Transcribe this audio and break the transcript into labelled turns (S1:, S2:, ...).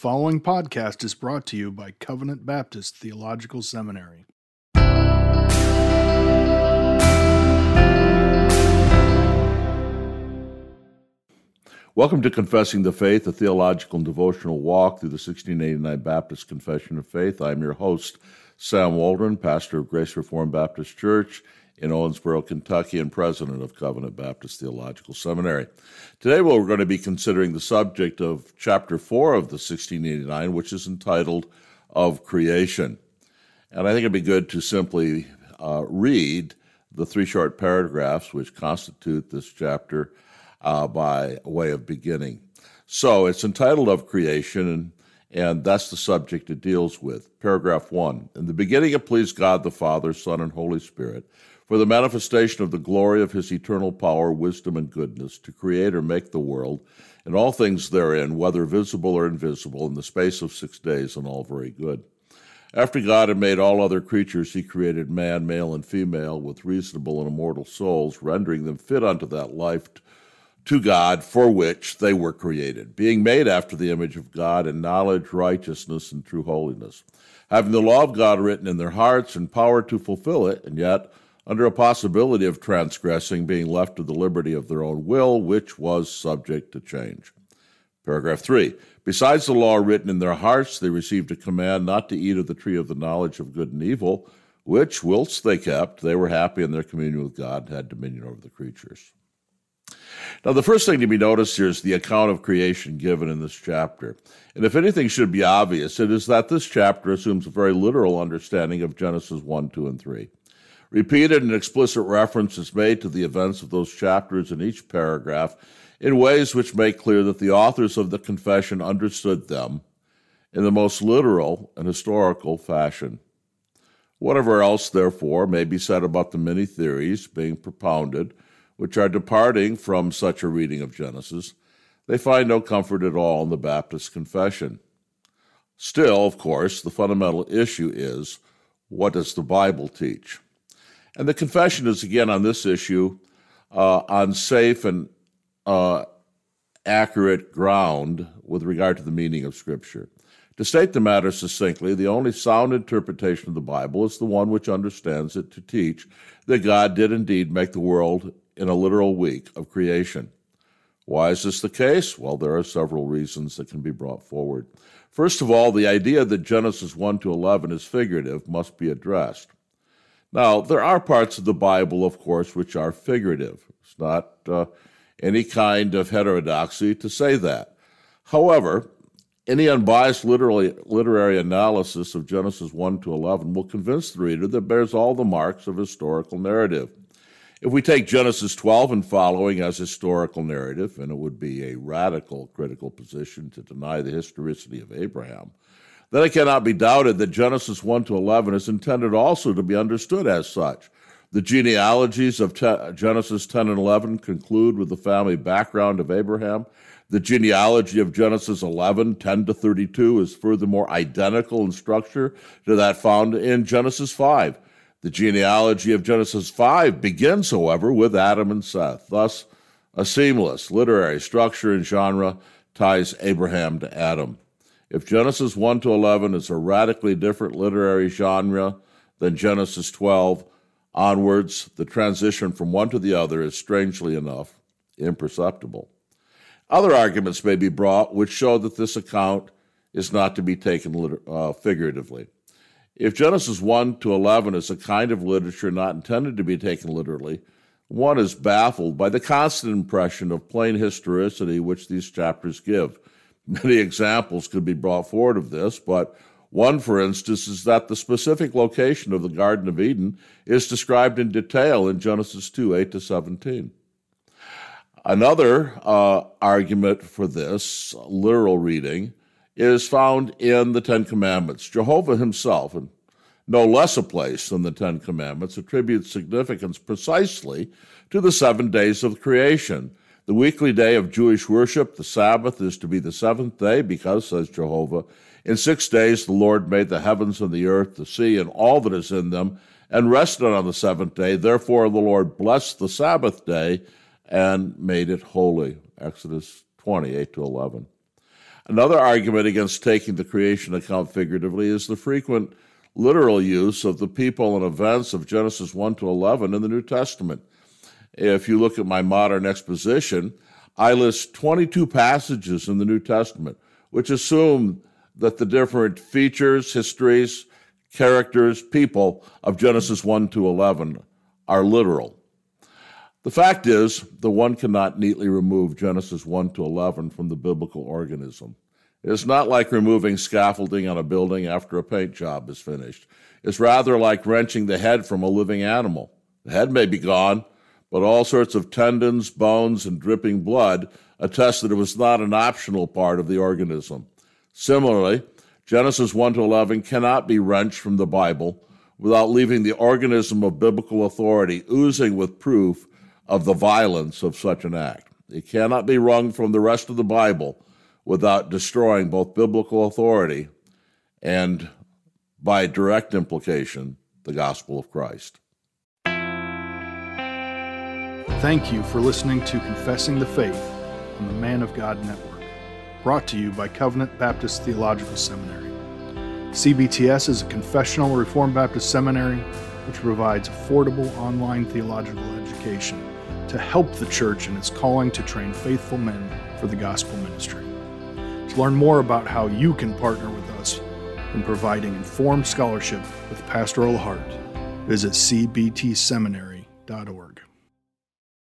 S1: following podcast is brought to you by Covenant Baptist Theological Seminary.
S2: Welcome to Confessing the Faith, a theological and devotional walk through the 1689 Baptist Confession of Faith. I'm your host, Sam Waldron, pastor of Grace Reformed Baptist Church in Owensboro, Kentucky, and president of Covenant Baptist Theological Seminary. Today, we're going to be considering the subject of chapter 4 of the 1689, which is entitled Of Creation. And I think it'd be good to simply uh, read the three short paragraphs which constitute this chapter uh, by way of beginning. So it's entitled Of Creation, and, and that's the subject it deals with. Paragraph 1 In the beginning, it pleased God the Father, Son, and Holy Spirit for the manifestation of the glory of his eternal power, wisdom, and goodness, to create or make the world, and all things therein, whether visible or invisible, in the space of six days, and all very good. After God had made all other creatures, he created man, male, and female, with reasonable and immortal souls, rendering them fit unto that life to God for which they were created, being made after the image of God in knowledge, righteousness, and true holiness, having the law of God written in their hearts and power to fulfill it, and yet under a possibility of transgressing, being left to the liberty of their own will, which was subject to change. Paragraph 3. Besides the law written in their hearts, they received a command not to eat of the tree of the knowledge of good and evil, which, whilst they kept, they were happy in their communion with God and had dominion over the creatures. Now, the first thing to be noticed here is the account of creation given in this chapter. And if anything should be obvious, it is that this chapter assumes a very literal understanding of Genesis 1, 2, and 3. Repeated and explicit reference is made to the events of those chapters in each paragraph in ways which make clear that the authors of the confession understood them in the most literal and historical fashion. Whatever else, therefore, may be said about the many theories being propounded, which are departing from such a reading of Genesis, they find no comfort at all in the Baptist confession. Still, of course, the fundamental issue is what does the Bible teach? And the confession is again on this issue uh, on safe and uh, accurate ground with regard to the meaning of Scripture. To state the matter succinctly, the only sound interpretation of the Bible is the one which understands it to teach that God did indeed make the world in a literal week of creation. Why is this the case? Well, there are several reasons that can be brought forward. First of all, the idea that Genesis 1 to 11 is figurative must be addressed. Now, there are parts of the Bible, of course, which are figurative. It's not uh, any kind of heterodoxy to say that. However, any unbiased literary, literary analysis of Genesis 1 to 11 will convince the reader that it bears all the marks of historical narrative. If we take Genesis 12 and following as historical narrative, and it would be a radical critical position to deny the historicity of Abraham, then it cannot be doubted that Genesis 1 to 11 is intended also to be understood as such. The genealogies of te- Genesis 10 and 11 conclude with the family background of Abraham. The genealogy of Genesis 11, 10 to 32 is furthermore identical in structure to that found in Genesis 5. The genealogy of Genesis 5 begins, however, with Adam and Seth. Thus, a seamless literary structure and genre ties Abraham to Adam. If Genesis 1 to 11 is a radically different literary genre than Genesis 12 onwards, the transition from one to the other is strangely enough imperceptible. Other arguments may be brought which show that this account is not to be taken uh, figuratively. If Genesis 1 to 11 is a kind of literature not intended to be taken literally, one is baffled by the constant impression of plain historicity which these chapters give. Many examples could be brought forward of this, but one, for instance, is that the specific location of the Garden of Eden is described in detail in Genesis 2 8 to 17. Another uh, argument for this literal reading is found in the Ten Commandments. Jehovah himself, and no less a place than the Ten Commandments, attributes significance precisely to the seven days of creation the weekly day of Jewish worship, the Sabbath, is to be the seventh day because, says Jehovah, in six days the Lord made the heavens and the earth, the sea, and all that is in them, and rested on the seventh day. Therefore the Lord blessed the Sabbath day and made it holy. Exodus 28 to 11. Another argument against taking the creation account figuratively is the frequent literal use of the people and events of Genesis 1 to 11 in the New Testament. If you look at my modern exposition, I list 22 passages in the New Testament which assume that the different features, histories, characters, people of Genesis 1 to 11 are literal. The fact is, the one cannot neatly remove Genesis 1 to 11 from the biblical organism. It's not like removing scaffolding on a building after a paint job is finished. It's rather like wrenching the head from a living animal. The head may be gone, but all sorts of tendons, bones, and dripping blood attest that it was not an optional part of the organism. Similarly, Genesis 1 to 11 cannot be wrenched from the Bible without leaving the organism of biblical authority oozing with proof of the violence of such an act. It cannot be wrung from the rest of the Bible without destroying both biblical authority and, by direct implication, the gospel of Christ.
S1: Thank you for listening to Confessing the Faith on the Man of God Network, brought to you by Covenant Baptist Theological Seminary. CBTS is a confessional Reformed Baptist seminary which provides affordable online theological education to help the church in its calling to train faithful men for the gospel ministry. To learn more about how you can partner with us in providing informed scholarship with pastoral heart, visit cbtseminary.org.